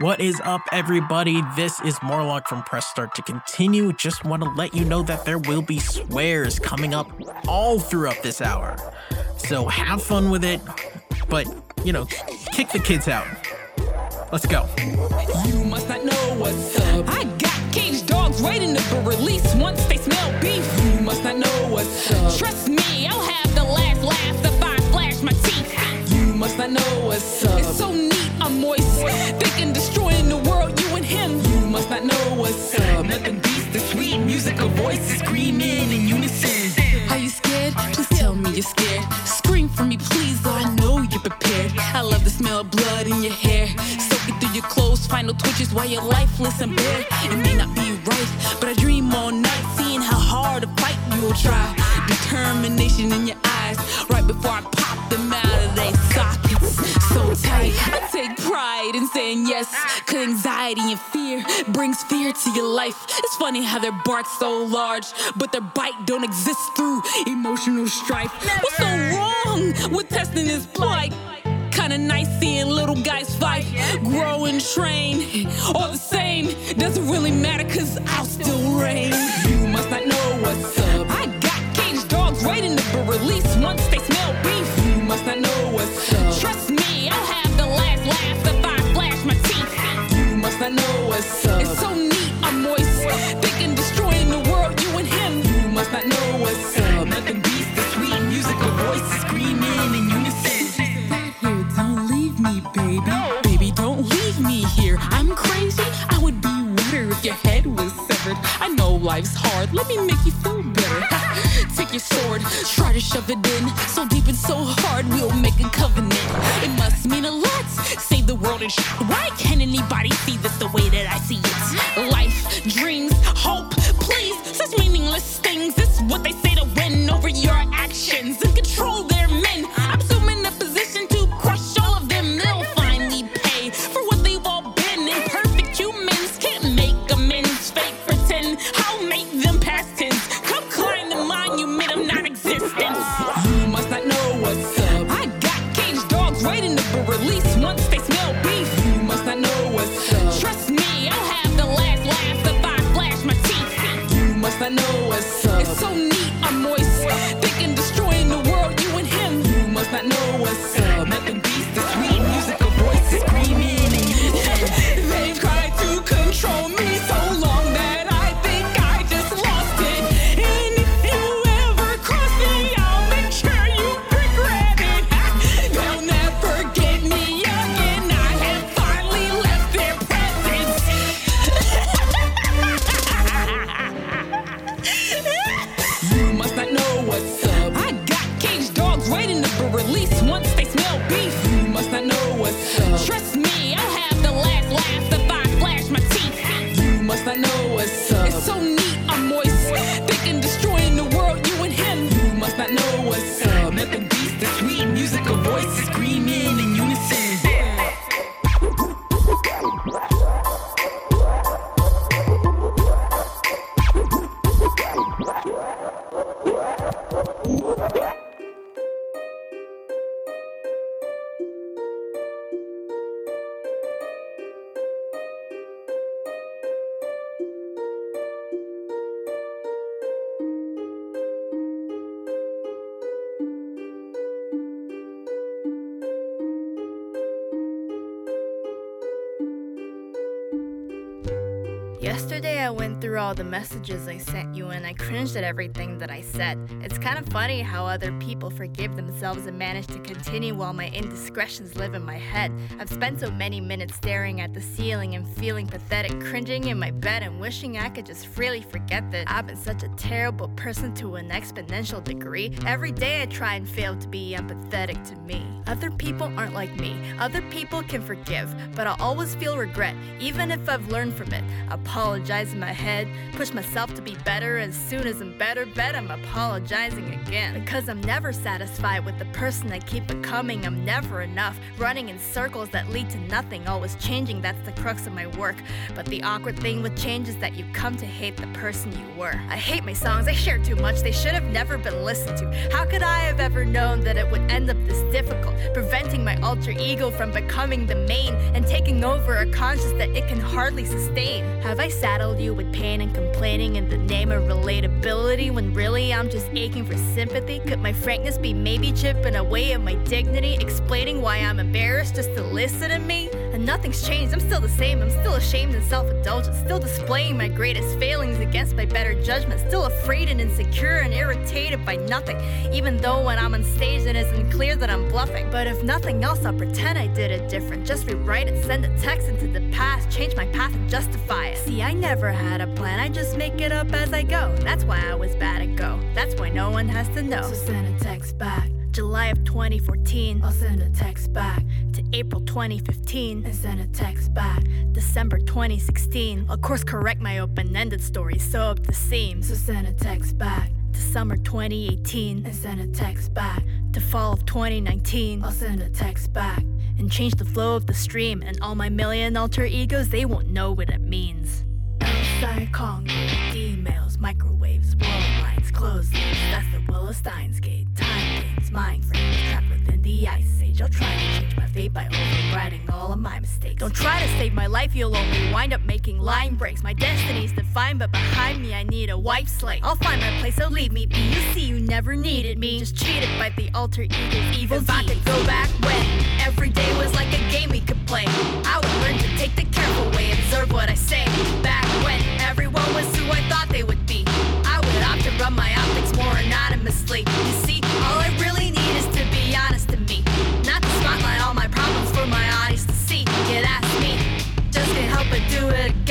What is up, everybody? This is Morlock from Press Start to continue. Just want to let you know that there will be swears coming up all throughout this hour. So have fun with it, but, you know, kick the kids out. Let's go. You must not know what's up. I got caged dogs waiting to be released once they smell beef. You must not know what's up. Trust me, I'll have the last laugh if I flash my teeth. You must not know what's clothes, final twitches while you're lifeless and bare. It may not be right, but I dream all night, seeing how hard a fight you'll try. Determination in your eyes, right before I pop them out of their sockets. So tight, I take pride in saying yes. Cause anxiety and fear brings fear to your life. It's funny how their bark's so large, but their bite don't exist through emotional strife. What's so wrong with testing this plight? Kinda nice seeing little guys fight, grow and train. All the same, doesn't really matter cause I'll still reign. You must not know what's up. I got caged dogs waiting to be released once they smell Let me make you feel through all the messages I sent you and I cringed at everything that I said. It's kind of funny how other people forgive themselves and manage to continue while my indiscretions live in my head. I've spent so many minutes staring at the ceiling and feeling pathetic, cringing in my bed and wishing I could just freely forget that I've been such a terrible person to an exponential degree. Every day I try and fail to be empathetic to me. Other people aren't like me. Other people can forgive, but I'll always feel regret, even if I've learned from it. Apologize in my head. Push myself to be better, as soon as I'm better, bet I'm apologizing again. Because I'm never satisfied with the person I keep becoming. I'm never enough, running in circles that lead to nothing, always changing, that's the crux of my work. But the awkward thing with change is that you come to hate the person you were. I hate my songs, I share too much, they should have never been listened to. How could I have ever known that it would end up this difficult? Preventing my alter ego from becoming the main and taking over a conscience that it can hardly sustain. Have I saddled you with pain and complaining in the name of relatability when really I'm just aching for sympathy? Could my frankness be maybe chipping away at my dignity, explaining why I'm embarrassed just to listen to me? And nothing's changed, I'm still the same, I'm still ashamed and self indulgent, still displaying my greatest failings against my better judgment, still afraid and insecure and irritated by nothing, even though when I'm on stage it isn't clear that I'm bluffing. But if nothing else, I'll pretend I did it different, just rewrite it, send a text into the past, change my path and justify it. See, I never had a plan, I just make it up as I go. That's why I was bad at go, that's why no one has to know. So send a text back. July of 2014, I'll send a text back to April 2015 and send a text back. December 2016, I'll course correct my open ended story, sew up the seams. So send a text back to summer 2018 and send a text back to fall of 2019. I'll send a text back and change the flow of the stream, and all my million alter egos, they won't know what it means. Outside Congress, emails, microwaves, world lines, closed. That's the Willowstein's gate. Time games, mind frames, trapped within the ice age. I'll try to change my fate by overriding all of my mistakes. Don't try to save my life, you'll only wind up making line breaks. My destiny's defined, but behind me I need a wipe slate. I'll find my place, so leave me be. You see, you never needed me. Just cheated by the alter ego's evil. If I could go back when every day was like a game we could play, I would learn to take the careful way, observe what I say. Back when everyone was who I thought they would be, I would opt to run my optics more anonymously. You it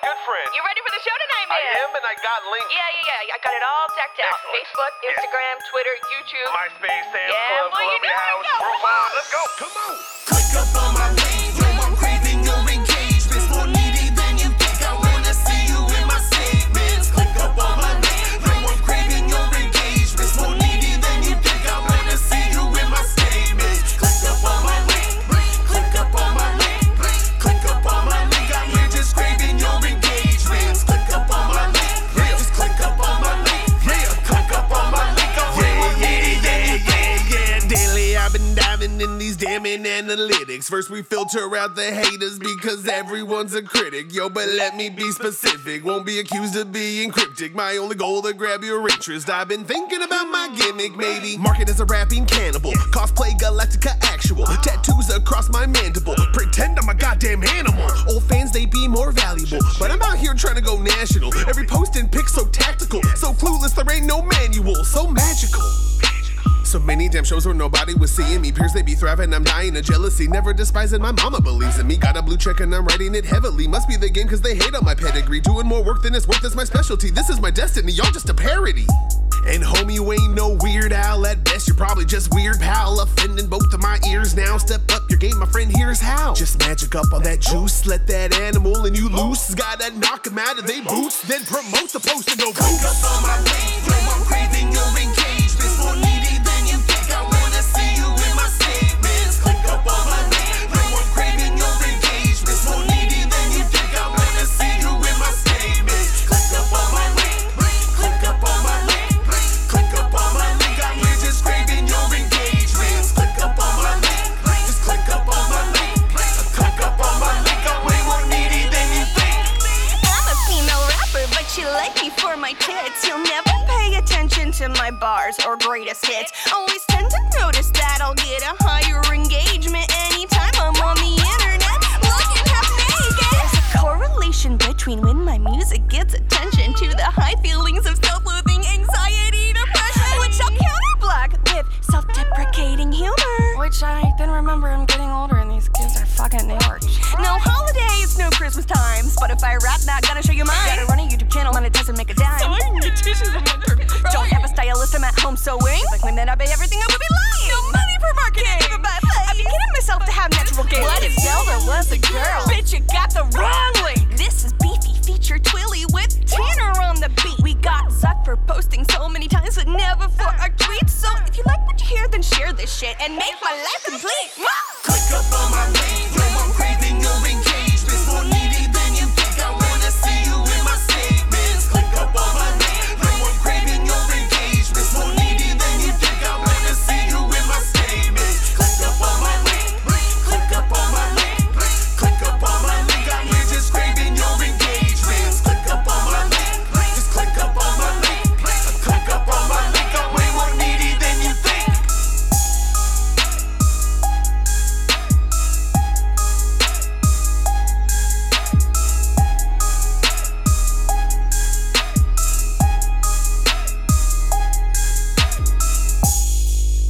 good friend. You ready for the show tonight, I man? am, and I got links. Yeah, yeah, yeah. I got it all decked out. Excellent. Facebook, Yes. Instagram, Twitter, YouTube. MySpace, Sam's Yeah, Club, boy, you Columbia know House, it, Let's go. Come on. Click up on my link, in analytics. First, we filter out the haters because everyone's a critic. Yo, but let me be specific. Won't be accused of being cryptic. My only goal to grab your interest. I've been thinking about my gimmick, maybe. Market as a rapping cannibal. Cosplay Galactica actual. Tattoos across my mandible. Pretend I'm a goddamn animal. Old fans, they be more valuable. But I'm out here trying to go national. Every post and pic so tactical. So clueless, there ain't no manual. So magical. So many damn shows where nobody was seeing me. Peers, they be thriving. I'm dying of jealousy. Never despising my mama believes in me. Got a blue check and I'm writing it heavily. Must be the game cause they hate on my pedigree. Doing more work than it's worth is my specialty. This is my destiny. Y'all just a parody. And homie, you ain't no weird owl. At best, you're probably just weird pal. Offending both of my ears now. Step up your game, my friend. Here's how. Just magic up on that juice. Let that animal and you loose. Gotta knock 'em out of they boots. Then promote the post and go Click up on my link, yo, I'm craving your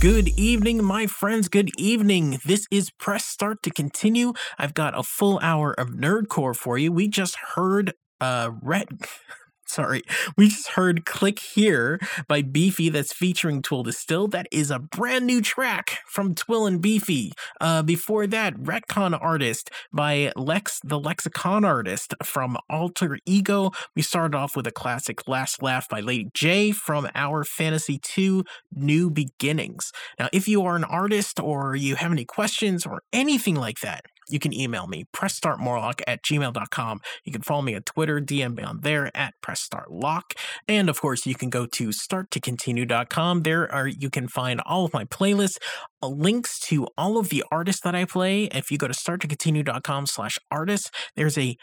Good evening, my friends. Good evening. This is Press Start to continue. I've got a full hour of Nerdcore for you. We just heard uh Red Sorry, we just heard Click Here by Beefy that's featuring Twill Distilled. That is a brand new track from Twill and Beefy. Uh, before that, Retcon Artist by Lex the Lexicon Artist from Alter Ego. We started off with a classic Last Laugh by Lady J from Our Fantasy 2 New Beginnings. Now, if you are an artist or you have any questions or anything like that, you can email me, pressstartmorlock at gmail.com. You can follow me on Twitter, DM me on there at pressstartlock. And of course, you can go to starttocontinue.com. There are you can find all of my playlists, uh, links to all of the artists that I play. If you go to starttocontinue.com slash artists, there's a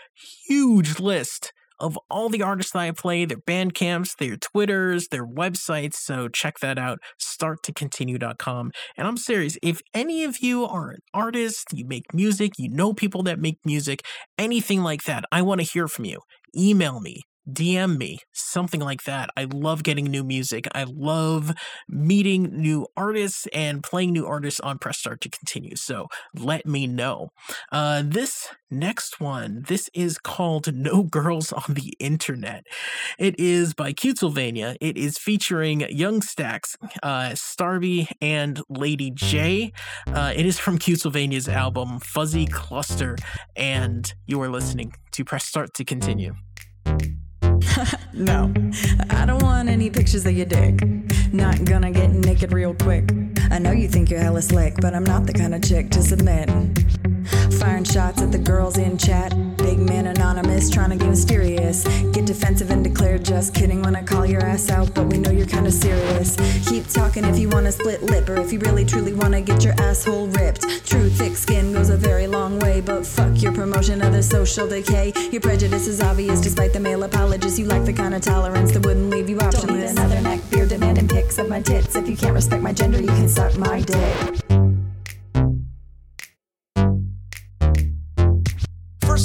huge list of all the artists that I play, their band camps, their Twitters, their websites. So check that out, starttocontinue.com. And I'm serious, if any of you are an artist, you make music, you know people that make music, anything like that, I want to hear from you. Email me. DM me, something like that. I love getting new music. I love meeting new artists and playing new artists on Press Start to continue. So let me know. Uh, this next one, this is called No Girls on the Internet. It is by Cutesylvania. It is featuring Young Stacks, uh, Starby, and Lady J. Uh, it is from Cutesylvania's album Fuzzy Cluster, and you are listening to Press Start to continue. No, I don't want any pictures of your dick. Not gonna get naked real quick. I know you think you're hella slick, but I'm not the kind of chick to submit. firing shots at the girls in chat. Big man anonymous, trying to get mysterious. Get defensive and declare just kidding when I call your ass out, but we know you're kinda serious. Keep talking if you wanna split lip, or if you really truly wanna get your asshole ripped. True thick skin goes a very long way, but fuck your promotion of the social decay. Your prejudice is obvious despite the male apologists. You lack the kind of tolerance that wouldn't leave you optionless. Don't need another neck beer demanding pics of my tits. If you can't respect my gender, you can suck my dick.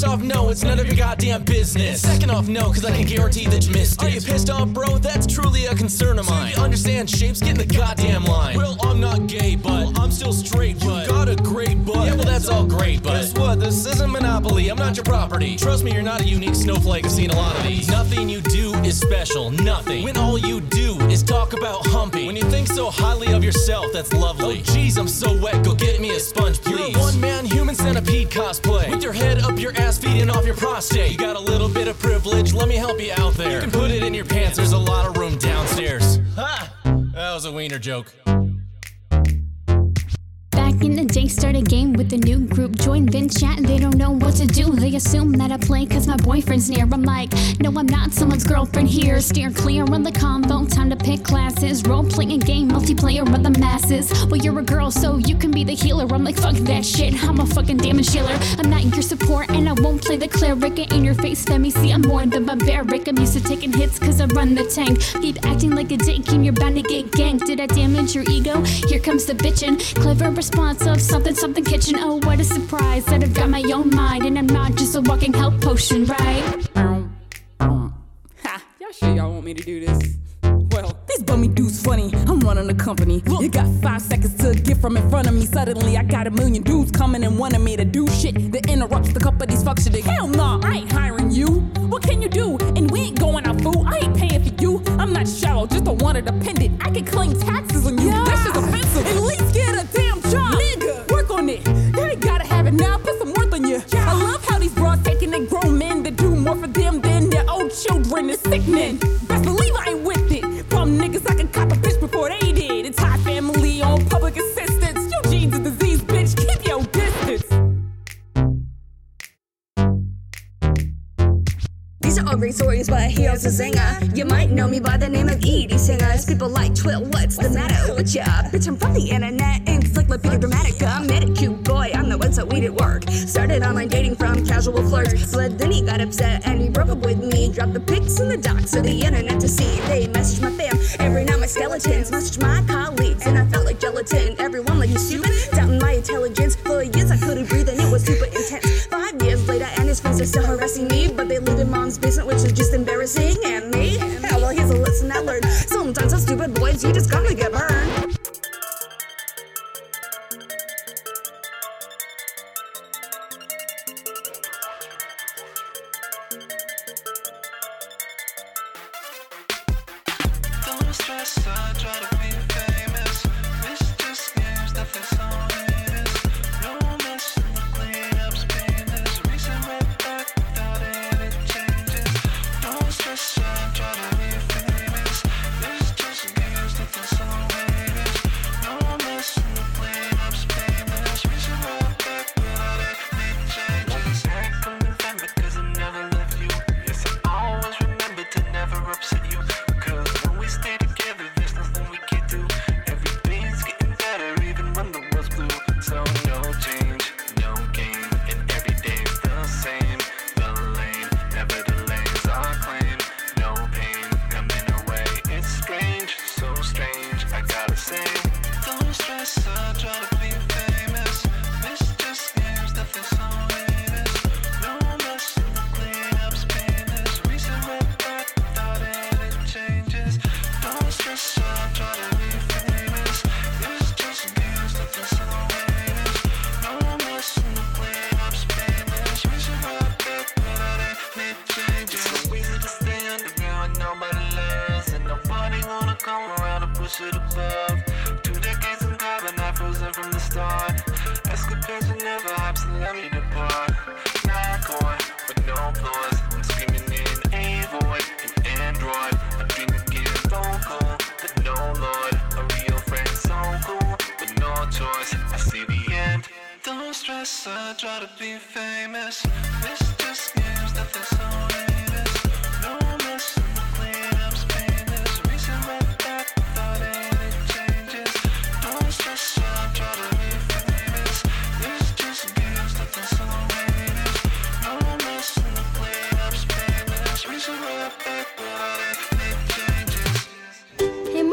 First off, no, it's none of your goddamn business. Second off, no, cause I can guarantee that you missed it. Are you pissed off, bro? That's truly a concern of mine. you understand shapes, get in the goddamn line. Well, I'm not gay, but I'm still straight, but you got a great butt. Yeah, well, that's all great, but guess what? This isn't Monopoly. I'm not your property. Trust me, you're not a unique snowflake. I've seen a lot of these. Nothing you do is special. Nothing. When all you do is talk about humping. When you think so highly of yourself, that's lovely. Oh, jeez, I'm so wet. Go get me a sponge, please. One man human centipede cosplay. With your head up your ass, feeding off your prostate. You got a little bit of privilege. Let me help you out there. You can put it in your pants. There's a lot of room downstairs. Ha! That was a wiener joke. In the day, start a game with a new group. Join then chat, and they don't know what to do. They assume that I play cause my boyfriend's near. I'm like, no, I'm not someone's girlfriend here. Steer clear on the combo, time to pick classes. Role playing game, multiplayer with the masses. Well, you're a girl, so you can be the healer. I'm like, fuck that shit, I'm a fucking damage dealer. I'm not your support, and I won't play the cleric. In your face, let me see, I'm more than barbaric. I'm used to taking hits cause I run the tank. Keep acting like a dick, and you're bound to get ganked. Did I damage your ego? Here comes the bitchin'. Clever response of something, something kitchen. Oh, what a surprise that I've got my own mind, and I'm not just a walking health potion, right? Ha! Y'all sure y'all want me to do this? Well, these bummy dudes funny. I'm running the company. You got five seconds to get from in front of me. Suddenly, I got a million dudes coming and wanting me to do shit that interrupts the company's functioning. Hell nah, I ain't hiring you. What can you do? And we ain't going out, fool. I ain't paying for you. I'm not shallow, just a wanted dependent. I can claim taxes on you. Sickening. Best believe I ain't with it. Bum niggas, I can cop a bitch before they did. It's high family on public assistance. Your genes is disease, bitch. Keep your. These are all great stories, but here's a singer. You might know me by the name of Edie Singers. People like Twill, what's the matter with ya? Bitch, I'm from the internet, Started online dating from casual flirts. But then he got upset and he broke up with me. Dropped the pics in the docs for the internet to see. They messaged my fam, every now my skeletons. Messaged my colleagues, and I felt like gelatin. Everyone like you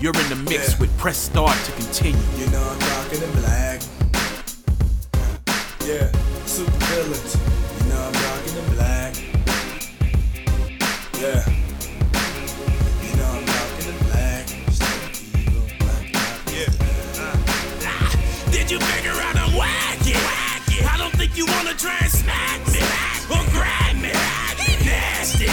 You're in the mix with Press Start to continue. You know I'm rocking in black. Yeah, super villains. You know I'm rocking in black. Yeah. You know I'm rocking in black. Evil, black, black. Yeah. Ah. Did you figure out I'm wacky? I don't think you wanna try and smack me or grab me. Nasty,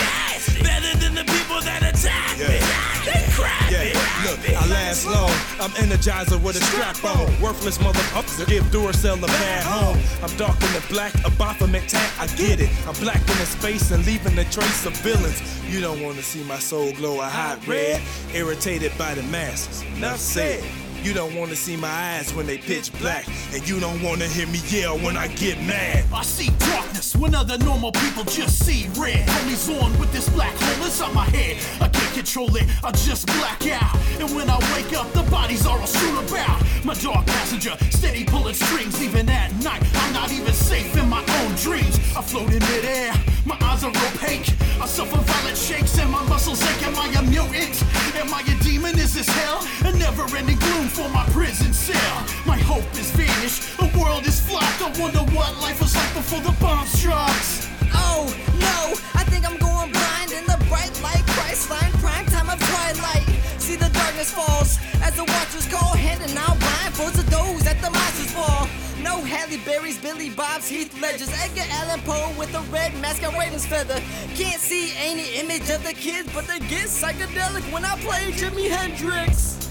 look, I last long. I'm energizer with a strap on. Worthless motherfuckers give Duracell a bad home. I'm dark in the black, a Baphomet tag, I get it. I'm black in the space and leaving a trace of villains. You don't wanna see my soul glow a hot red, irritated by the masses. Enough said. You don't wanna see my eyes when they pitch black, and you don't wanna hear me yell when I get mad. I see darkness when other normal people just see red. Homies on with this black hole inside my head. I can't control it, I just black out. And when I wake up, the bodies are all strewn about. My dark passenger, steady pulling strings. Even at night, I'm not even safe in my own dreams. I float in midair, my eyes are opaque. I suffer violent shakes and my muscles ache. Am I a mutant? Am I a demon? Is this hell? A never ending gloom for my prison cell. My hope is vanished, the world is flat. I wonder what life was like before the bomb strikes. Oh no, I think I'm going blind in the bright light, Christ line, prime time of twilight. See the darkness falls as the watchers call, handing out blindfolds to those at the monsters fall. No Halle Berry's, Billy Bob's, Heath Ledger's, Edgar Allan Poe with a red mask and raven's feather. Can't see any image of the kids, but they get psychedelic when I play Jimi Hendrix.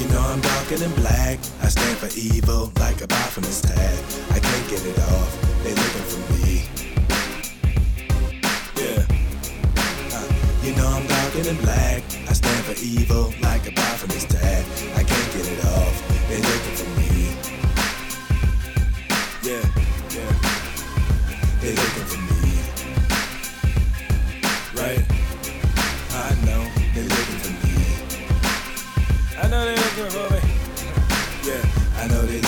You know I'm darker than black. I stand for evil like a Baphomet's tag. I can't get it off. They looking for me. Yeah. Uh, you know I'm darker than black. I stand for evil like a Baphomet's tag. I Yeah, I know they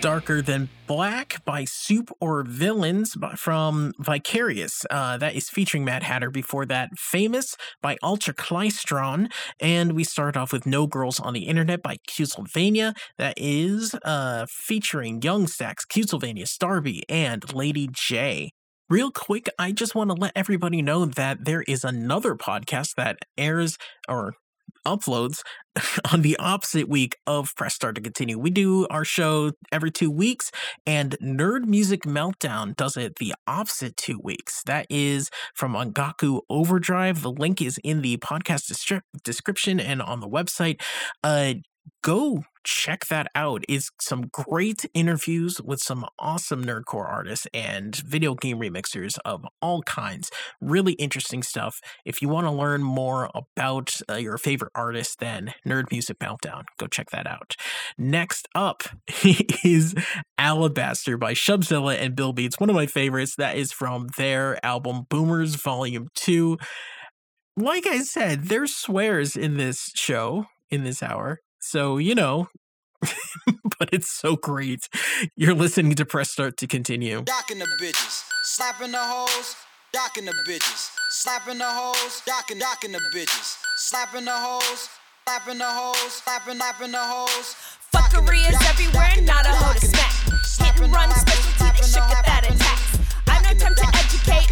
Darker Than Black by Soup or Villainz from Vicarious. Uh, that is featuring MadHatter. Before that, Famous by Ultraklystron. And we start off with No Girls on the Internet by Cutesylvania. That is uh, featuring Young Stacks, Cutesylvania, Starby, and Lady J. Real quick, I just want to let everybody know that there is another podcast that airs or uploads on the opposite week of Press Start to Continue. We do our show every two weeks, and Nerd Music Meltdown does it the opposite two weeks. That is from Ongaku Overdrive. The link is in the podcast description and on the website. Uh, go check that out. It's some great interviews with some awesome nerdcore artists and video game remixers of all kinds. Really interesting stuff. If you want to learn more about uh, your favorite artist, then Nerd Music Meltdown. Go check that out. Next up is Alabaster by Shubzilla and Bill Beats, one of my favorites. That is from their album Boomers Volume 2. Like I said, there's swears in this show, in this hour. So, you know, but it's so great. You're listening to Press Start to continue. Docking the bitches, slapping the hoes, docking the bitches, slapping the hoes, docking, docking the bitches, slapping the hoes, slapping the hoes, slapping, slapping the hoes. Fuckery is everywhere, not a hoe to smack. Hit and run specialty, they should get that attack.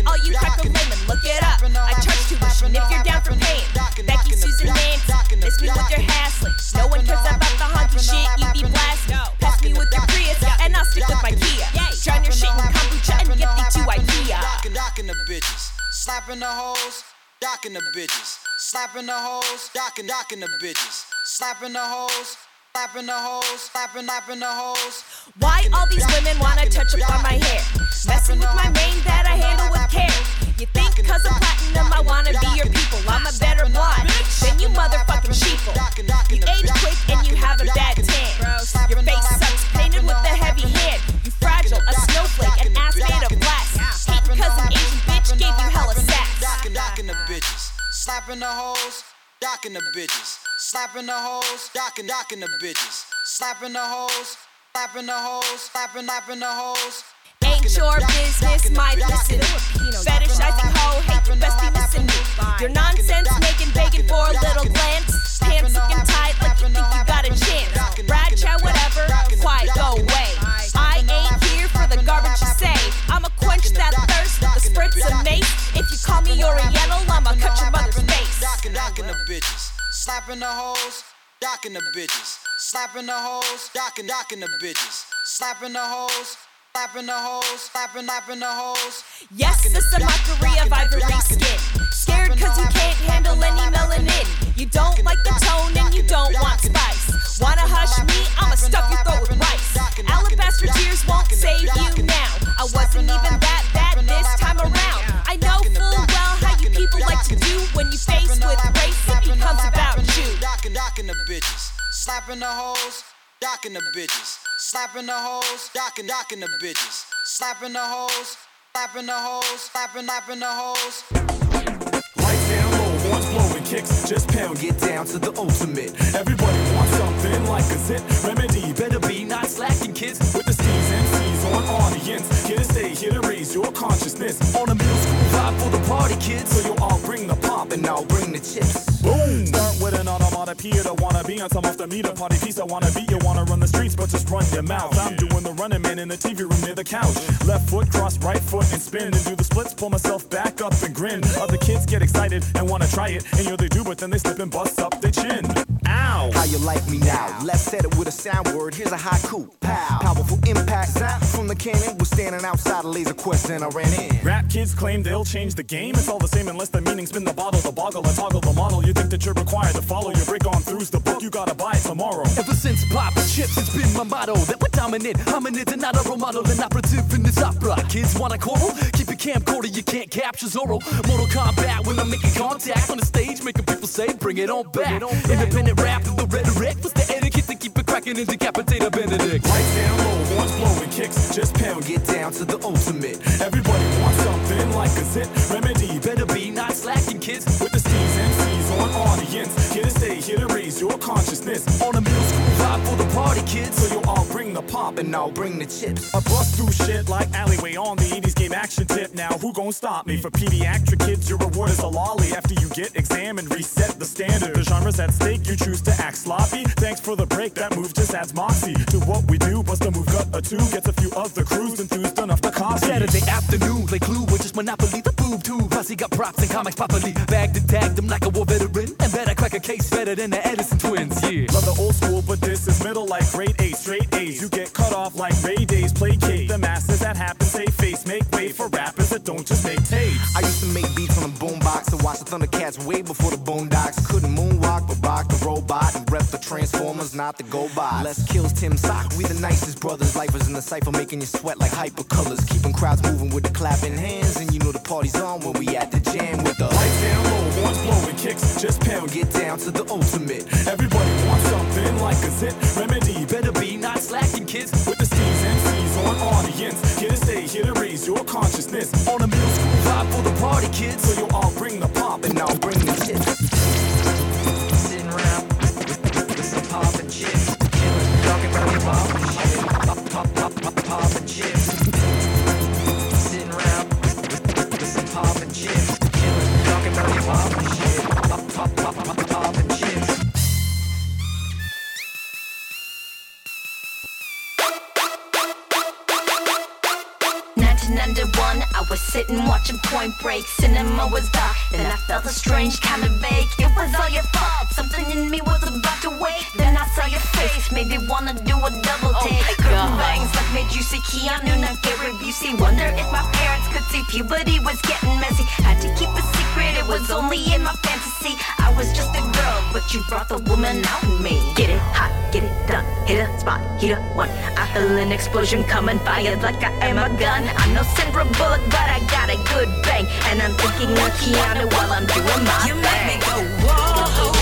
All you cracker women, Look it up. I charge tuition if you're down for paying. Becky, Susan, Nancy, miss me with your hassling. No one cares about the haunted shit you be blasting. Pass me with your Prius, and I'll stick with my Kia. Drown your shit in kombucha and get thee to IKEA. Docking the bitches, slapping the hoes, docking the bitches, slapping the hoes, docking, docking the bitches, slapping the hoes. Slapping the hoes, slapping, slapping the hoes. Why all these women wanna touch up on my hair? Messing with my mane that I handle with care. You think cause I'm platinum I wanna be your people. I'm a better blonde than you motherfucking sheeple. You age quick and you have a bad tan. Your face sucks, painted with a heavy hand. You fragile, a snowflake, an ass made of glass. Hating cause an Asian bitch gave you hella sass. Docking, docking the bitches, slapping the hoes, docking the bitches, slapping the hoes, docking, docking the bitches, slapping the hoes, slapping the hoes, slapping, slapping the hoes. Ain't your business, my business. Fetishizing hoe, hate you best be missing me. Your nonsense making begging for a little glance. Pants looking tight like you think you got a chance. Brad chat, whatever, quiet, go away. I ain't here for the garbage you say. I'ma quench that thirst with a spritz of mace. If you call me Oriental, I'ma cut your mother's face. Docking the bitches, slapping the hoes, docking the bitches, slapping the hoes, docking, docking the bitches, slapping the hoes. Slapping the hoes, slapping, slapping the hoes. Yes, it's a mockery of ivory skin. Scared cause you can't handle any melanin. You don't like the tone and you don't want spice. Wanna hush me? I'ma stuff your throat with rice. Alabaster tears won't save you now. I wasn't even that bad this time around. I know full well how you people like to do when you faced with race. It becomes about you. Docking, docking the bitches, slapping the hoes, docking the bitches, slapping the hoes, docking, docking the bitches, slapping the hoes, slapping the hoes, slapping, slapping the hoes. Lights down low, horns blowing, kicks just pound, get down to the ultimate. Everybody wants something like a zit remedy. Better be not slacking, kids. With the and On audience. Here to stay, here to raise your consciousness. On a middle school vibe for the party, kids. So you'll all bring the pop and I'll bring the chips. Boom! Start with an onomatopoeia to wanna be on some off the meter. Party piece I wanna be. You wanna run the streets, but just run your mouth. I'm doing the running man in the TV room near the couch. Left foot cross, right foot and spin. And do the splits, pull myself back up and grin. Other kids get excited and wanna try it. And you know they do, but then they slip and bust up their chin. Ow! How you like me now? Let's set it with a sound word. Here's a haiku. Pow. Powerful impact. Zap from the cannon. We're standing outside a laser quest and I ran in. Rap kids claim they'll change the game. It's all the same unless the meaning spin the bottle, the boggle, and toggle the model. You think that you're required to follow your break on throughs the book. You gotta buy it tomorrow. Ever since pop chips, it's been my motto that we're dominant. Hominid and not a role model, an operative in this opera. Kids want a choral? Keep your camcorder, you can't capture Zorro. Mortal Kombat when I'm making contact on the stage, making people say, bring it on back. Independent rap the rhetoric. What's the etiquette to keep it cracking and decapitate a Benedict? Right down low, horns blowing, kicks just pound, get down to the ultimate. Everybody wants something like a zit remedy. Better be not slacking, kids. With the steez and C's on audience. Here to stay, here to raise your consciousness. On a middle for the party, kids. So you'll all bring the pop and I'll bring the chips. I bust through shit like alleyway on the 80s game action tip. Now who gon' stop me? For pediatric kids, your reward is a lolly. After you get examined, reset the standard. The genre's at stake, you choose to act sloppy. Thanks for the break, that move just adds moxie to what we do. Bust a move, cut a two, gets a few other crews enthused enough to copy. Saturday afternoon, play Clue with just Monopoly, the boob tube. Posse got props and comics properly. Bagged and tagged them like a war veteran. And bet I crack a case better than the Edison twins, yeah. Love the old school, but this is middle like grade eight, straight A's. You get cut off like Ray Days, placate the masses that happen, save face, make way for rappers that don't just make tapes. I used to make beats on a boombox and watch the Thundercats way before the Boondocks. Couldn't moonwalk, but rock the robot and rep the Transformers, not the go by. Les Kils, Tim Sock. We the nicest brothers. Lifers in the cipher, making you sweat like hypercolors. Keeping crowds moving with the clapping hands, and you know the party's on when we at the jam with the Lights down low, horns blowing, kicks just pound. Get down to the ultimate. Everybody wants something like a zit. Remedy better be not slacking, kids. With the steez MCs on audience. Here to stay, here to raise your consciousness. On a middle school vibe for the party, kids. So you all bring the pop and I'll bring the chips. Sitting around with some pop and chips. Talking about pop and shit. Pop, pop, pop, pop, pop and chips. Sitting watching Point Break. Cinema was dark, then I felt a strange kind of vague. It was all your fault. Something in me was about to wake. Then I saw your face, made me wanna do a double oh take. Curtain bangs like made you see Keanu, not Gary Busey. Wonder if my parents could see puberty was getting messy. Had to keep a secret, it was only in my fantasy. I was just a girl, but you brought the woman out in me. Get it hot, get it done. Hit a spot, hit a one. I feel an explosion coming, fired like I am a gun. I'm no Sandra Bullock, but I got a good bang. And I'm thinking of Keanu while I'm doing my You thing. make me go whoa.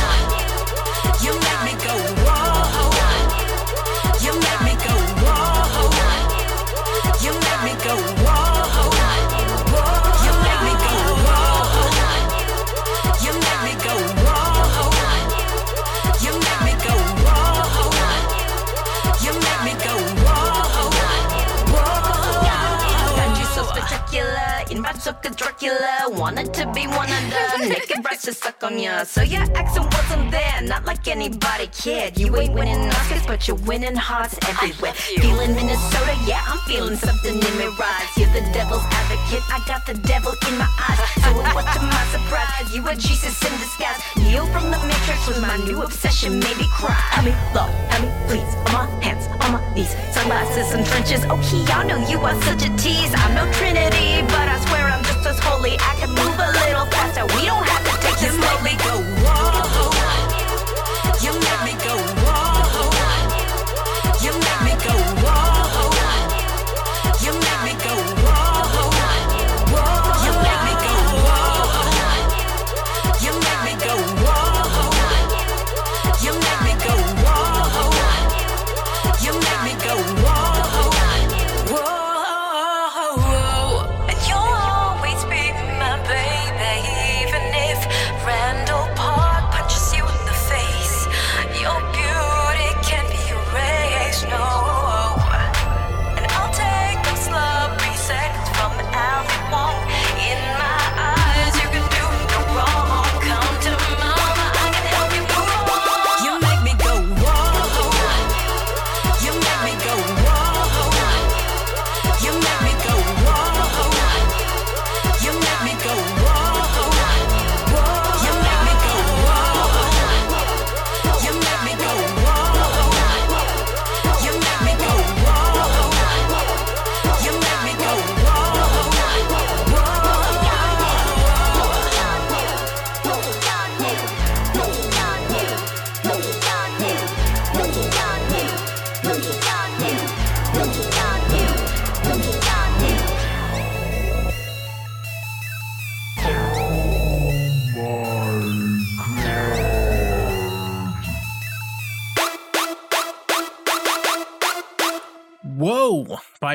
On ya. So your accent wasn't there, not like anybody cared. You ain't winning Oscars, but you're winning hearts everywhere. Feeling Minnesota, yeah, I'm feeling something in me rise. You're the devil's advocate, I got the devil in my eyes. So what to my surprise, you were Jesus in disguise. Neo from the Matrix was my new obsession, maybe cry. Help me, Lord, help me, please. On my hands, on my knees, sunglasses and trenches. Oh, know you are such a tease. I'm no Trinity, but I swear I'm just as holy. I can move a little faster. We don't have to this make me go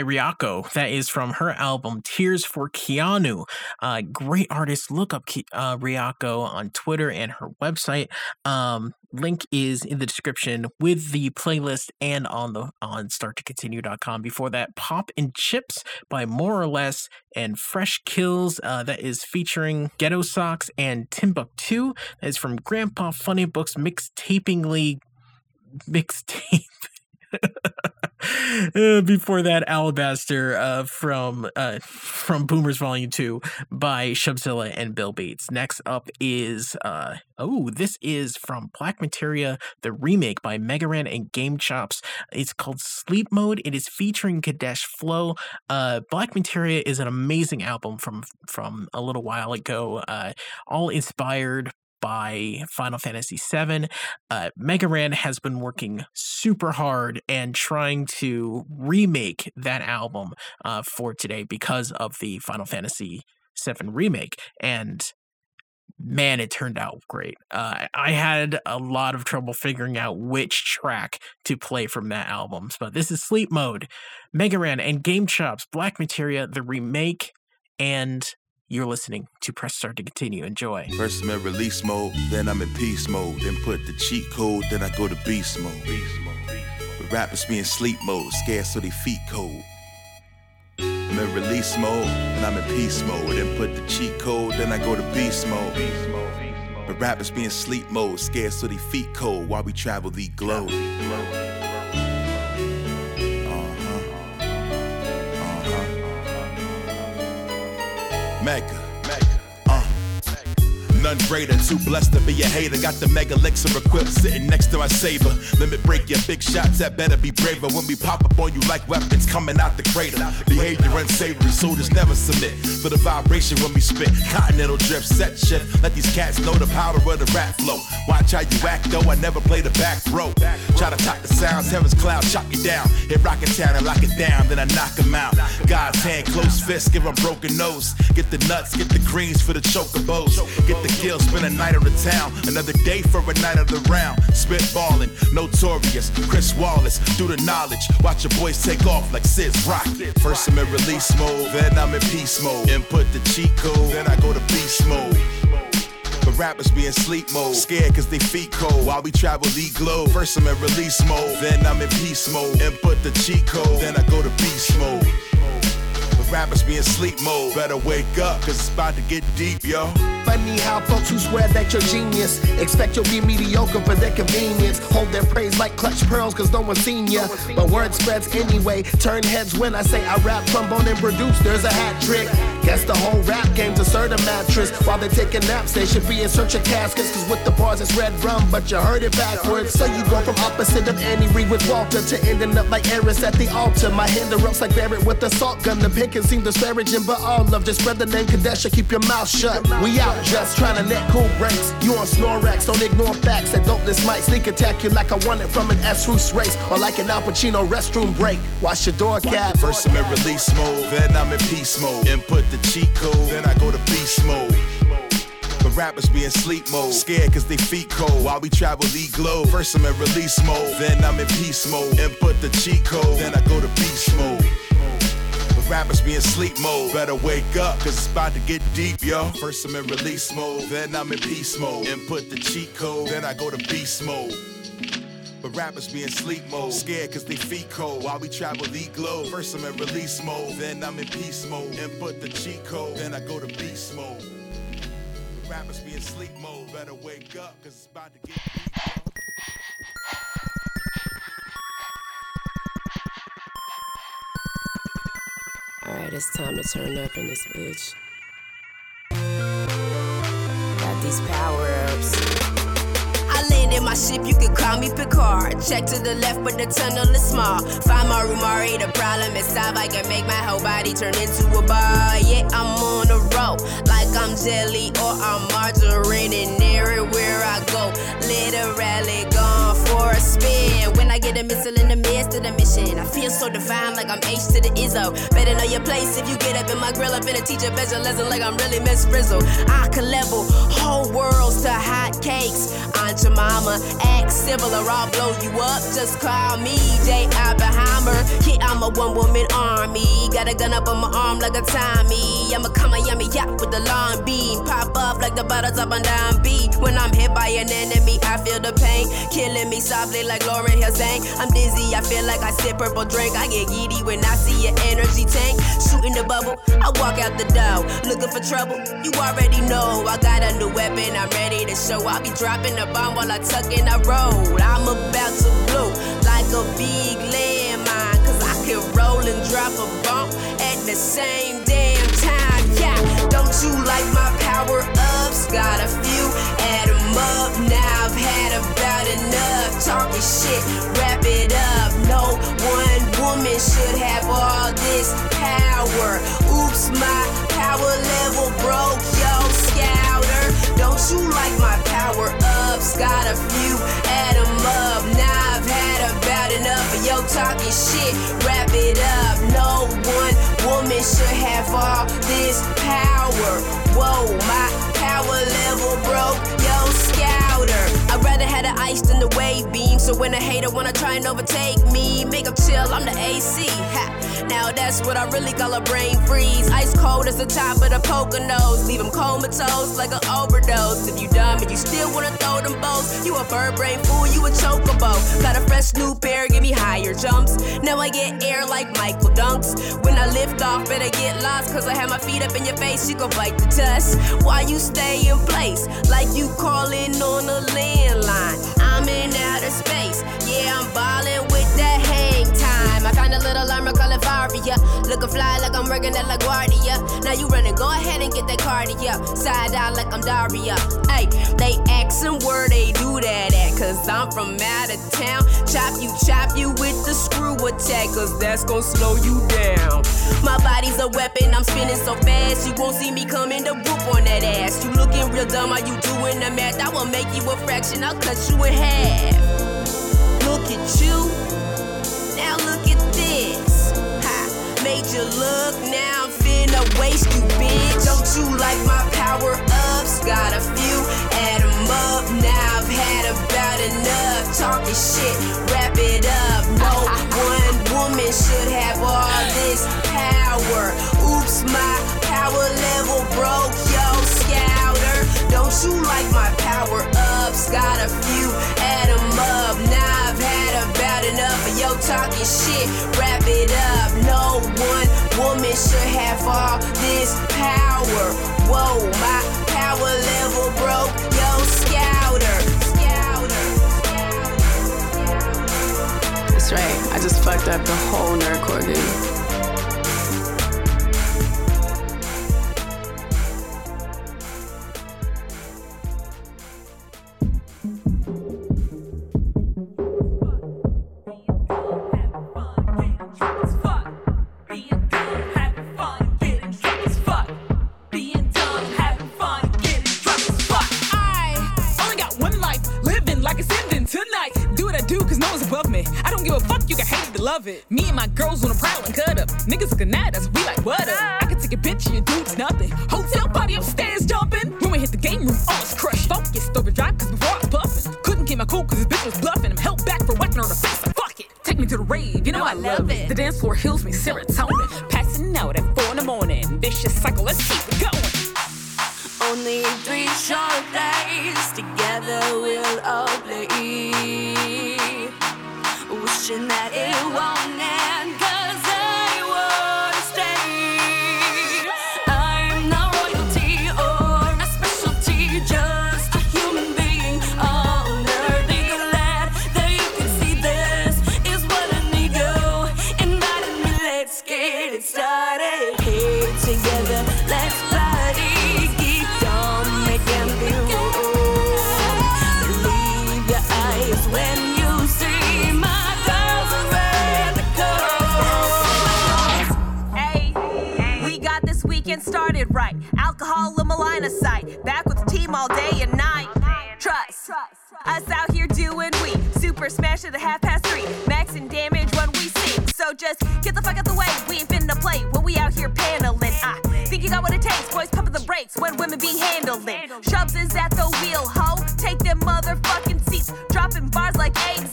Ryako. That is from her album Tears for Keanu. Uh, great artist. Look up Ki- uh, Ryako on Twitter and her website. Um, link is in the description with the playlist and on the on starttocontinue.com. Before that, Pop N Chips by More or Les and Fresh Kils. Uh, that is featuring Ghettosocks and Timbuktu. That is from Grandpa Funnybook's Mixtapingly Mixtape. Before that, Alabaster uh, from uh, from Boomers Volume Two by Shubzilla and Bill Beats. Next up is oh, this is from Black Materia, the remake by Mega Ran and GameChops. It's called Sleep Mode. It is featuring Kadesh Flow. Uh, Black Materia is an amazing album from from a little while ago, uh, all inspired by Final Fantasy VII. Uh, Mega Ran has been working super hard and trying to remake that album uh, for today because of the Final Fantasy VII remake. And man, it turned out great. Uh, I had a lot of trouble figuring out which track to play from that album, but this is Sleep Mode, Mega Ran, and GameChops, Black Materia, the remake, and you're listening to Press Start to continue. Enjoy. First I'm in release mode, then I'm in peace mode. Then put the cheat code, then I go to beast mode. Beast mode. But rappers be in sleep mode, scared so they feet cold. I'm in release mode, then I'm in peace mode. Then put the cheat code, then I go to beast mode. But rappers be in sleep mode, scared so they feet cold while we travel the globe. Mega. None greater, too blessed to be a hater. Got the mega elixir equipped sitting next to my saber. Limit break your big shots, that better be braver. When we pop up on you like weapons coming out the crater. Behavior unsavory, soldiers never submit. For the vibration when we spit, continental drift, set shift. Let these cats know the power of the rap flow. Watch how you act though, I never play the back row. Try to top the sounds, heaven's cloud, shot you down. Hit rocket town and lock it down, then I knock knock 'em out. God's hand, close fist, give 'em broken nose. Get the nuts, get the greens for the chocobos. Get the kill, spend a night on the town. Another day for a night of the round. Spitballing, notorious. Chris Wallace, do the knowledge. Watch your boys take off like Sid's Rock. First I'm in release mode, then I'm in peace mode. Input the cheat code, then I go to beast mode. But rappers be in sleep mode, scared cause they feet cold while we travel the globe. First I'm in release mode, then I'm in peace mode. Input the cheat code, then I go to beast mode. Rappers be in sleep mode, better wake up cause it's about to get deep, yo. Funny how folks who swear that you're genius expect you'll be mediocre for their convenience. Hold their praise like clutch pearls cause no one's seen ya. But word spreads anyway. Turn heads when I say I rap, trombone, and produce. There's a hat trick. Guess the whole rap game's a certain mattress. While they're taking naps, they should be in search of caskets. Cause with the bars it's red rum, but you heard it backwards. So you go from opposite of Annie Reed with Walter to ending up like Eris at the altar. My hand erupts like Barrett with the salt gun. The pen can seem disparaging, but all love. Just spread the name Kadesha, keep your mouth shut. We out just trying to net cool breaks. You on Snorex, don't ignore facts. That dopeness might sneak attack you like I won it from an S-Roots race. Or like an Al Pacino restroom break. Wash your door cap. First I'm in release mode, then I'm in peace mode. Input the cheat code, then I go to beast mode. But rappers be in sleep mode, scared cause they feet cold while we travel the globe. First I'm in release mode, then I'm in peace mode. Input the cheat code, then I go to beast mode. Rappers be in sleep mode, better wake up cause it's about to get deep, yo. First I'm in release mode, then I'm in peace mode. Input the cheat code, then I go to beast mode. But rappers be in sleep mode, scared cause they feet cold while we travel the globe. First I'm in release mode, then I'm in peace mode. Input the cheat code, then I go to beast mode. But rappers be in sleep mode, better wake up cause it's about to get deep. Alright, it's time to turn up in this bitch. Got these power ups. I landed my ship, you can call me Picard. Check to the left, but the tunnel is small. Find my Rumari, the problem is solved. I can make my whole body turn into a bar. Yeah, I'm on a roll, like I'm jelly or I'm margarine. And everywhere I go, literally gone for a spin. When I get a missile in the midst of the mission, I feel so divine, like I'm H to the Izzo. Better know your place if you get up in my grill. I've been a teacher, lesson like I'm really Miss Frizzle. I can level whole worlds to hot cakes. Aunt your mama, act civil or I'll blow you up. Just call me J. Oppenheimer. Yeah, I'm a one woman army. Got a gun up on my arm like a Tommy. I'm a come a yummy yacht with the long beam. Pop up like the bottles up and down beat. When I'm hit by an enemy, I feel the pain. Killing me softly like Lauryn Hill. I'm dizzy, I feel like I sip purple drink. I get giddy when I see your energy tank. Shooting the bubble, I walk out the door. Looking for trouble, you already know. I got a new weapon, I'm ready to show. I'll be dropping the bomb while I tuck and I roll. I'm about to blow like a big landmine. Cause I can roll and drop a bomb at the same damn time. Yeah, don't you like my power ups? Got a few, add 'em up. Now I've had about enough talking shit. Wrap it up. No one woman should have all this power. Oops, my power level broke, yo, scouter. Don't you like my power ups? Got a few, add 'em up. Now I've had about enough of yo talking shit. Wrap it up. No one woman should have all this power. Whoa, my power level broke. Rather have the ice than the wave beam. So when a hater wanna try and overtake me, make chill, I'm the AC. Ha. Now that's what I really call a brain freeze. Ice cold as the top of the Poconos. Leave 'em comatose like an overdose. If you dumb and you still wanna throw them bows, you a bird brain fool, you a chocobo. Got a fresh new pair, give me higher jumps. Now I get air like Michael Dunks. When I lift off, better get lost, cause I have my feet up in your face, you gon' bite the dust. Why you stay in place? Like you calling on a landline. I'm in outer space. Yeah, I'm ballin' I found a little armor, call it Varia. Lookin' fly like I'm working at LaGuardia. Now you running, go ahead and get that cardio. Side out like I'm Daria. Hey, they asking where they do that at, cause I'm from out of town. Chop you, chop you with the screw attack, cause that's gonna slow you down. My body's a weapon, I'm spinning so fast, you won't see me coming to whoop on that ass. You looking real dumb, are you doing the math? I will make you a fraction, I'll cut you in half. Look at you, you look, now finna waste you, bitch. Don't you like my power ups? Got a few, add 'em up. Now I've had about enough talking shit. Wrap it up. No one woman should have all this power. Oops, my power level broke, yo, scouter. Don't you like my power ups? Got a few, add 'em up. Now enough of yo talking shit. Wrap it up. No one woman should have all this power. Whoa, my power level broke, scouter. That's right. I just fucked up the whole nerdcore game. Cause no one's above me. I don't give a fuck, you can hate it to love it. Me and my girls wanna prowl and cut up. Niggas looking at us, we like, what up? I can take a bitch and you do nothing. Hotel party upstairs jumping. When we hit the game room, all is crushed. Focused overdrive, cause before I was buffing. Couldn't keep my cool, cause this bitch was bluffing. I'm held back for whacking her in the face, fuck it. Take me to the rave, you know I love it. The dance floor heals me serotonin. Passing out at four in the morning. Vicious cycle, let's keep it going. Only three short days together we'll all play. Wishing that Super smash at a half past three. Maxing damage when we sing. So just get the fuck out the way. We ain't finna play when we out here paneling. I think you got what it takes. Boys pumping the brakes when women be handling. Shoves is at the wheel, ho. Take them motherfucking seats. Dropping bars like eggs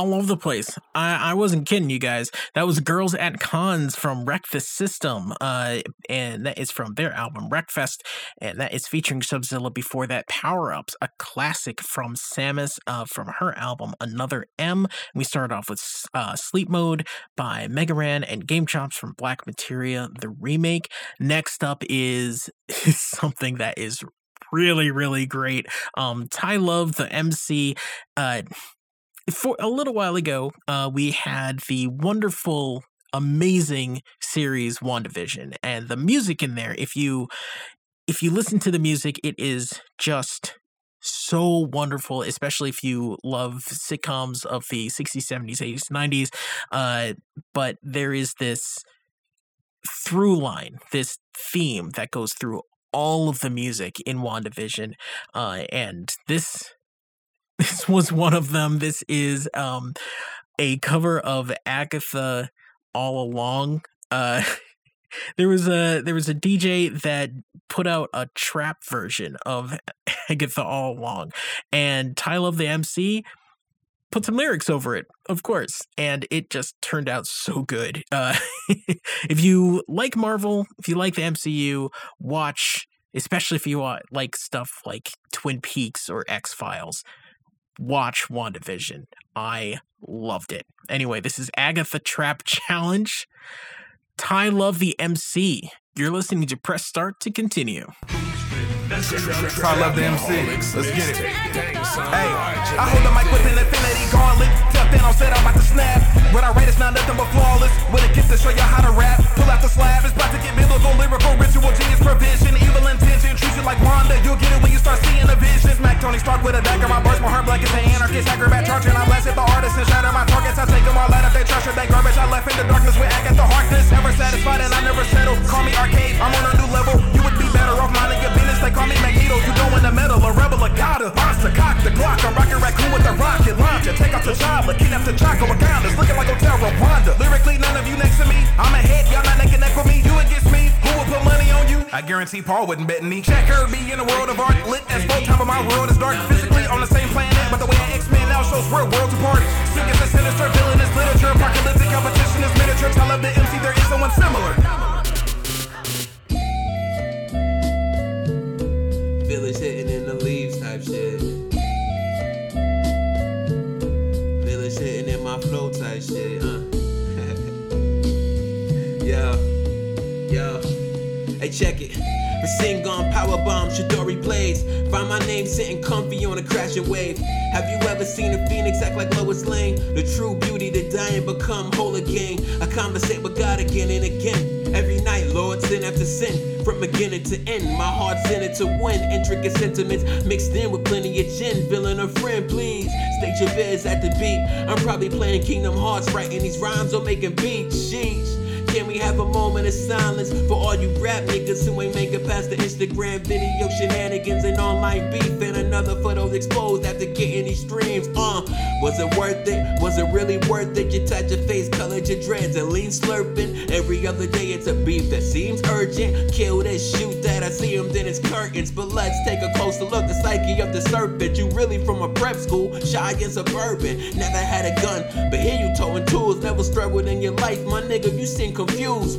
all over the place. I, I wasn't kidding you guys. That was Girls at Cons from Wreck the System. Uh, and that is from their album WreckFest. And that is featuring Shubzilla before that Power Ups, a classic from Sammus uh, from her album Another M. We started off with uh, Sleep Mode by Mega Ran and GameChops from Black Materia, the remake. Next up is something that is really, really great. Um, Ty Luv, the MC, uh, for a little while ago, uh, we had the wonderful, amazing series WandaVision, and the music in there. If you if you listen to the music, it is just so wonderful, especially if you love sitcoms of the 60s, 70s, 80s, 90s. Uh, but there is this through line, this theme that goes through all of the music in WandaVision. Uh, and this this was one of them. This is um, a cover of Agatha All Along. Uh, there was a there was a DJ that put out a trap version of Agatha All Along, and Ty Luv the MC put some lyrics over it, of course, and it just turned out so good. Uh, if you like Marvel, if you like the MCU, watch. Especially if you want like stuff like Twin Peaks or X Files, watch WandaVision. I loved it. Anyway, this is Agatha Trap Challenge. Ty Luv the MC. You're listening to Press Start to continue. I love the MC. Let's get it. Hey, I hold the mic with an infinity gauntlet. Tell Thanos said I'm about to snap. When I write it's not nothing but flawless. With a gift to show you how to rap. Pull out the slab. It's about to get biblical, lyrical, ritual, genius, provision, evil intention. Treat you like Wanda. You'll get it when you start seeing the visions. Mac Tony Stark with a dagger. My burst, my heart blankets, an anarchist, acrobat charging. I blasted the artists and shatter my targets. I take them all out if they trash or they garbage. I left in the darkness with Agatha Harkness. Never satisfied and I never settle. Call me arcade. I'm on a new level. You would be better off minding. They call me Magneto. You go in the metal. A rebel, a. Monster, cock the Glock. I'm rocking raccoon with the rocket launcher. Take out the job. Kidnap the Chaco Wakanda's looking like Hotel Rwanda. Lyrically, none of you next to me. I'm ahead. Y'all not naked neck with me. You against me. Who would put money on you? I guarantee Paul wouldn't bet me. Check her be in a world of art. Lit as full time, but my world is dark. Physically on the same planet, but the way an X-Men now shows we're worlds apart. Sick as a sinister villain is literature. Apocalyptic competition is miniature. Tell of the MC there is someone similar. Village hitting in the leaves type shit. Village hitting in my flow type shit, uh. yo, yo. Hey, check it. Rasengan, power bomb, Chidori blades. Find my name sitting comfy on a crashing wave. Have you ever seen a phoenix act like Lois Lane? The true beauty to die and become whole again. I conversate with God again and again. Every night, Lord, sin after sin, from beginning to end. My heart's in it to win. Intricate sentiments mixed in with plenty of gin. Feeling a friend, please. State your biz at the beat. I'm probably playing Kingdom Hearts, writing these rhymes or making beats. Sheesh. Can we have a moment of silence for all you rap niggas who ain't make it past the Instagram video shenanigans and online beef? And another for those exposed after getting these streams. Uh, was it worth it? Was it really worth it? You touch your face, colored your dreads, and lean slurping. Every other day it's a beef that seems urgent. Kill this, shoot that. I see him, then it's curtains. But let's take a closer look. The psyche of the serpent. You really from a prep school, shy and suburban. Never had a gun, but here you towing tools. Never struggled in your life, my nigga. You seem confused,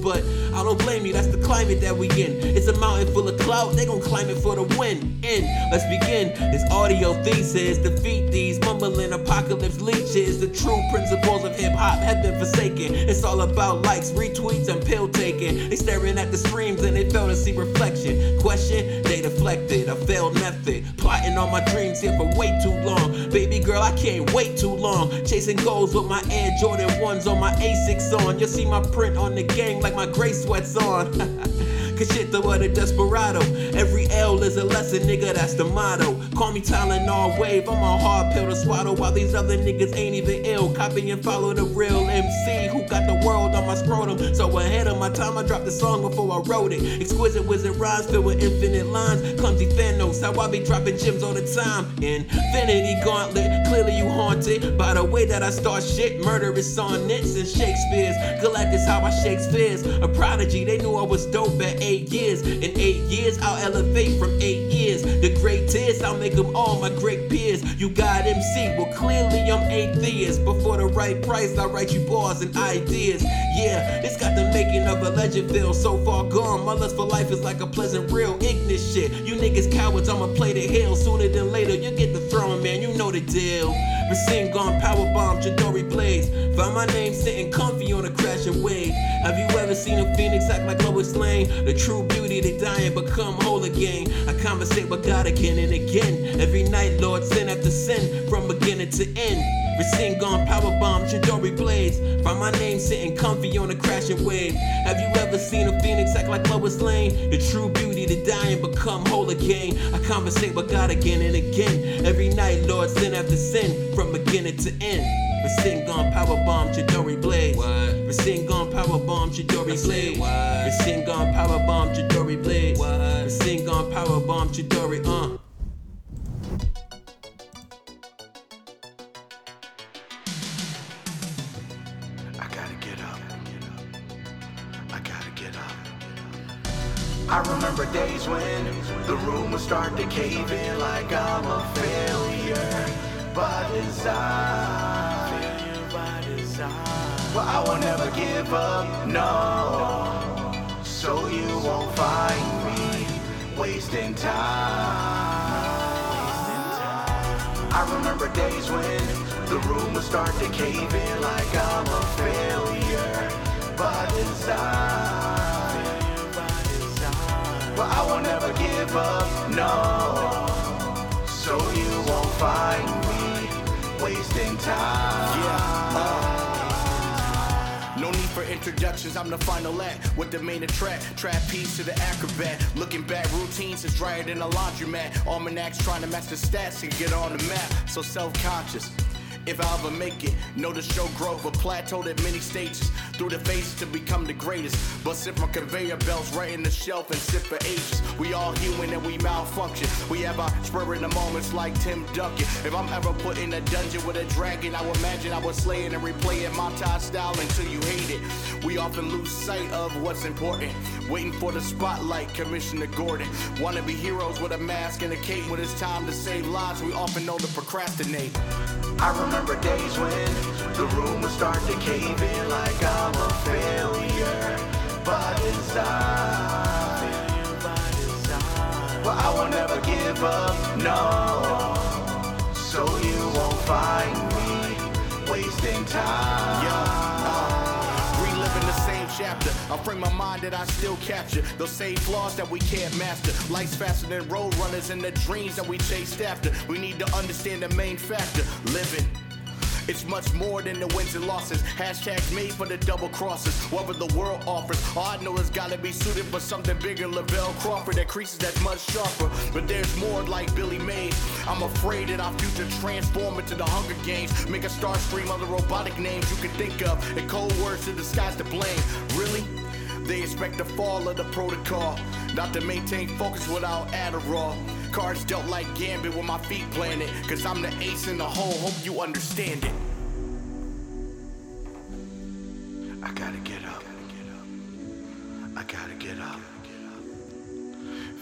but I don't blame you. That's the climate that we in. It's a mountain full of cloud. They gon' climb it for the win. In, let's begin. This audio thesis defeat these mumbling apocalypse leeches. The true principles of hip hop have been forsaken. It's all about likes, retweets, and pill taking. They staring at the streams and they fail to see reflection. Question, they deflected. A failed method. Plotting on my dreams here for way too long. Baby girl, I can't wait too long. Chasing goals with my Air Jordan 1s on my A6 on. You'll see my print on the gang like my gray sweats on. Cause shit, the word a desperado. Every L is a lesson, nigga, that's the motto. Call me Tylenol wave, I'm a hard pill to swallow. While these other niggas ain't even ill. Copy and follow the real MC who got the world on my scrotum. So ahead of my time, I dropped the song before I wrote it. Exquisite wizard rhymes filled with infinite lines. Clumsy Thanos, how I be dropping gems all the time. Infinity gauntlet, clearly you haunted by the way that I start shit. Murderous sonnets and Shakespeare's. Galactus, how I Shakespeare's. A prodigy, they knew I was dope at eight years. In eight years, I'll elevate from eight years. The greatest, I'll make them all my great peers. You got MC, well, clearly I'm atheist. But for the right price, I'll write you bars and ideas. Yeah, it's got the making of a legend feel so far gone. My lust for life is like a pleasant real Ignis shit. You niggas cowards, I'ma play the hill. Sooner than later, you get the throne, man, you know the deal. Machine gun, power bomb, Chidori blades. Find my name sitting comfy on a crashing wave. Have you ever seen a phoenix act like Lois Lane? The true beauty, they die and become whole again. I conversate with God again and again. Every night, Lord, sin after sin, from beginning to end. Machine gun, power bomb, Chidori blades. Find my name sitting comfy on a crashing wave. Have you ever seen a phoenix act like Lois Lane? The true beauty, to die and become whole again. I conversate with God again and again. Every night, Lord, sin after sin, from beginning to end. Machine gun, power bomb, Chidori blades. Machine gun, power bomb, Chidori blades. Machine gun, power bomb, Chidori blades. Machine gun, power bomb, Chidori, uh. Remember days when the room would start to cave in like I'm a failure by design. But I will never give up, no. So you won't find me wasting time. I remember days when the room would start to cave in like I'm a failure by design. But I will never give up, no. So you won't find me wasting time. Yeah. No need for introductions, I'm the final act with the main attract. Trapeze to the acrobat. Looking back, routines is drier than a laundromat. Almanacs trying to match the stats and get on the map. So self conscious. If I ever make it, know the show grow, but plateaued at many stages. Through the phases to become the greatest. But sit from conveyor belts right in the shelf and sit for ages. We all human and we malfunction. We have our spur in the moments like Tim Duncan. If I'm ever put in a dungeon with a dragon, I would imagine I was slaying and replaying montage style until you hate it. We often lose sight of what's important. Waiting for the spotlight, Commissioner Gordon. Wanna be heroes with a mask and a cape when it's time to save lives. We often know to procrastinate. I remember days when the room would start to cave in like I'm a failure by design. But I will never give up, no. So you won't find me wasting time. reliving the same chapter. I frame my mind that I still capture. Those same flaws that we can't master. Life's faster than road runners and the dreams that we chased after. We need to understand the main factor living. It's much more than the wins and losses. Hashtags made for the double crosses. Whatever the world offers, all I know is gotta be suited for something bigger. Lavelle Crawford that creases that's much sharper. But there's more like Billy Mays. I'm afraid that our future transform into the Hunger Games. Make a star stream of the robotic names you can think of. And cold words to disguise the blame. Really? They expect the fall of the protocol, not to maintain focus without Adderall. Cards dealt like Gambit with my feet planted, cause I'm the ace in the hole, hope you understand it. I gotta get up. I gotta get up.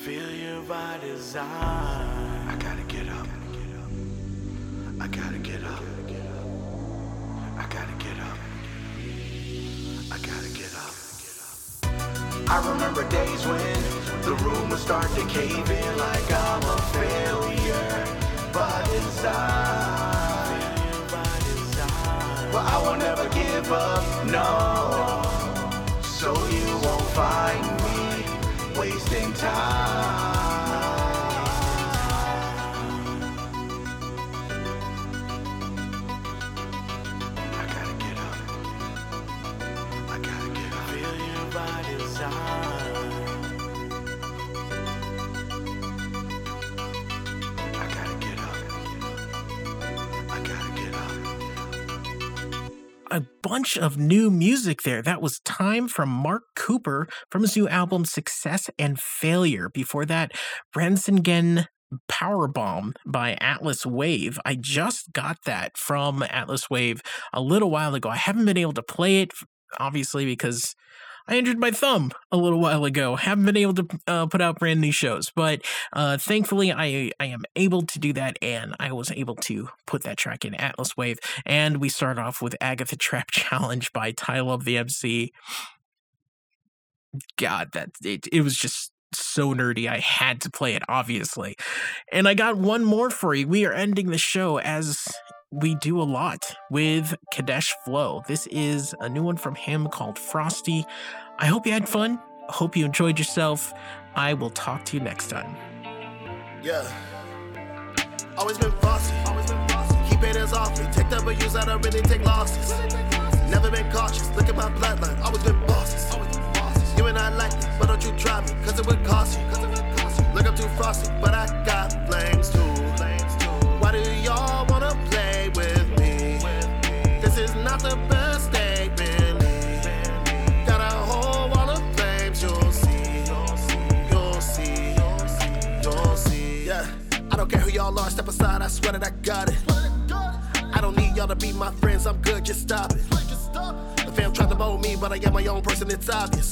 Failure by design. I gotta get up. I gotta get up. I gotta get up. I gotta get up. I remember days when the room would start to cave in like I'm a failure by design. But I will never give up, no. So you won't find me wasting time. Bunch of new music there. That was Time from Mark Cooper from his new album Success and Failure. Before that, Rasengan Powerbomb by Atlas Wave. I just got that from Atlas Wave a little while ago. I haven't been able to play it, obviously, because I injured my thumb a little while ago. Haven't been able to uh, put out brand new shows, but uh, thankfully I I am able to do that, and I was able to put that track in Atlas Wave. And we start off with Agatha Trap Challenge by Ty Luv the MC. God, that it it was just so nerdy. I had to play it, obviously. And I got one more for you. We are ending the show as we do a lot with Kadesh Flow. This is a new one from him called Frosty. I hope you had fun. Hope you enjoyed yourself. I will talk to you next time. Yeah. Always been bossy. Keep haters off me. Take W's, I don't really take losses. Never been cautious. Look at my bloodline. Always been bosses. Always been bosses. You and I like me, but don't you try me, cause it would cost you. Cause it would cost you. Look up too frosty, but I got flames too. Why do y'all don't care who y'all are, step aside, I swear that I got it. I don't need y'all to be my friends, I'm good, just stop it. The fam tried to mold me, but I am my own person, it's obvious.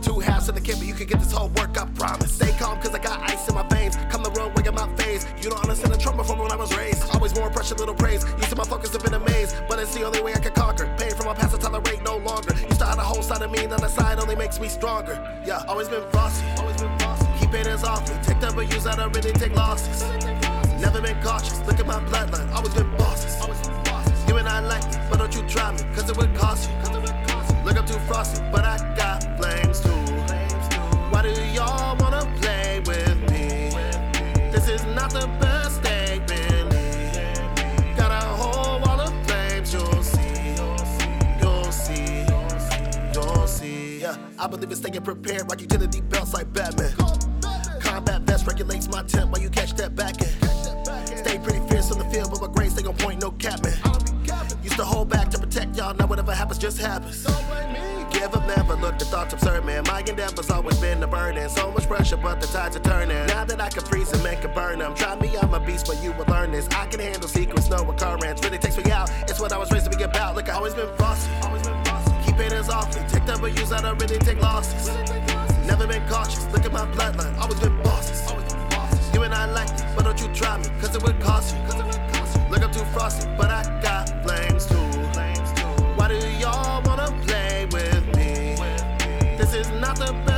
Two halves in the kid, but you can get this whole work, I promise. Stay calm, cause I got ice in my veins. Come the road, way in my face. You don't understand the trauma from when I was raised. Always more pressure, little praise. Used to my focus have been a maze, but it's the only way I can conquer. Pain from my past, I tolerate no longer. Used to hide a whole side of me, and the side only makes me stronger. Yeah, always been frosty. Always been frosty. Haters off me. Take W's, I don't really take losses. Never been cautious. Look at my bloodline. Always been bosses. You and I like me, but don't you try me, cause it would cost you. Look up too frosty, but I got flames too. Why do y'all wanna play with me? This is not the best day, really. Got a whole wall of flames, you'll see. You'll see. You'll see. Yeah, I believe in staying prepared, rock utility belts like Batman. Regulates my temp while you catch that back end. Stay pretty fierce on the field, but my grades stay on point, no cap, man. Used to hold back to protect y'all, now whatever happens just happens. Give up, never look, the thoughts absurd, man. My endeavor's always been a burden. So much pressure, but the tides are turning. Now that I can freeze and make a burn them. Try me, I'm a beast, but you will learn this. I can handle secrets, no occurrence. Really takes me out. It's what I was raised to be about. Look, I always been frosty. Keep haters off me. Take W's, I don't really take losses. Never been cautious. Look at my bloodline. Always been I like me, but don't you try me, cause it would cost you. Cause it would cost you. Look up too frosty, but I got flames too. Why do y'all wanna play with me? This is not the best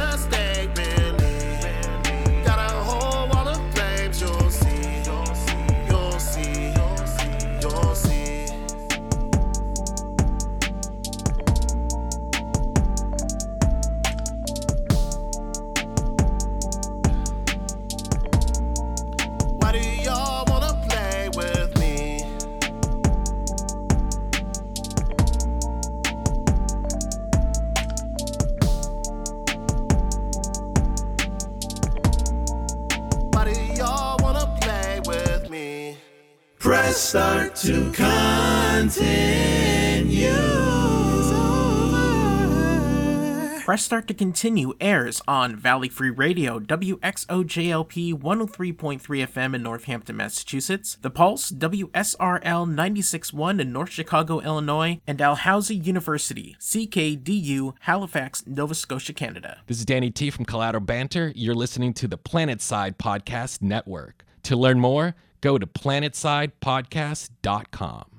Press Start to Continue airs on Valley Free Radio, WXOJLP 103.3 FM in Northampton, Massachusetts, The Pulse, WSRL 96.1 in North Chicago, Illinois, and Dalhousie University, CKDU, Halifax, Nova Scotia, Canada. This is Danny T from Collateral Banter. You're listening to the Planet Side Podcast Network. To learn more, go to planetsidepodcast.com.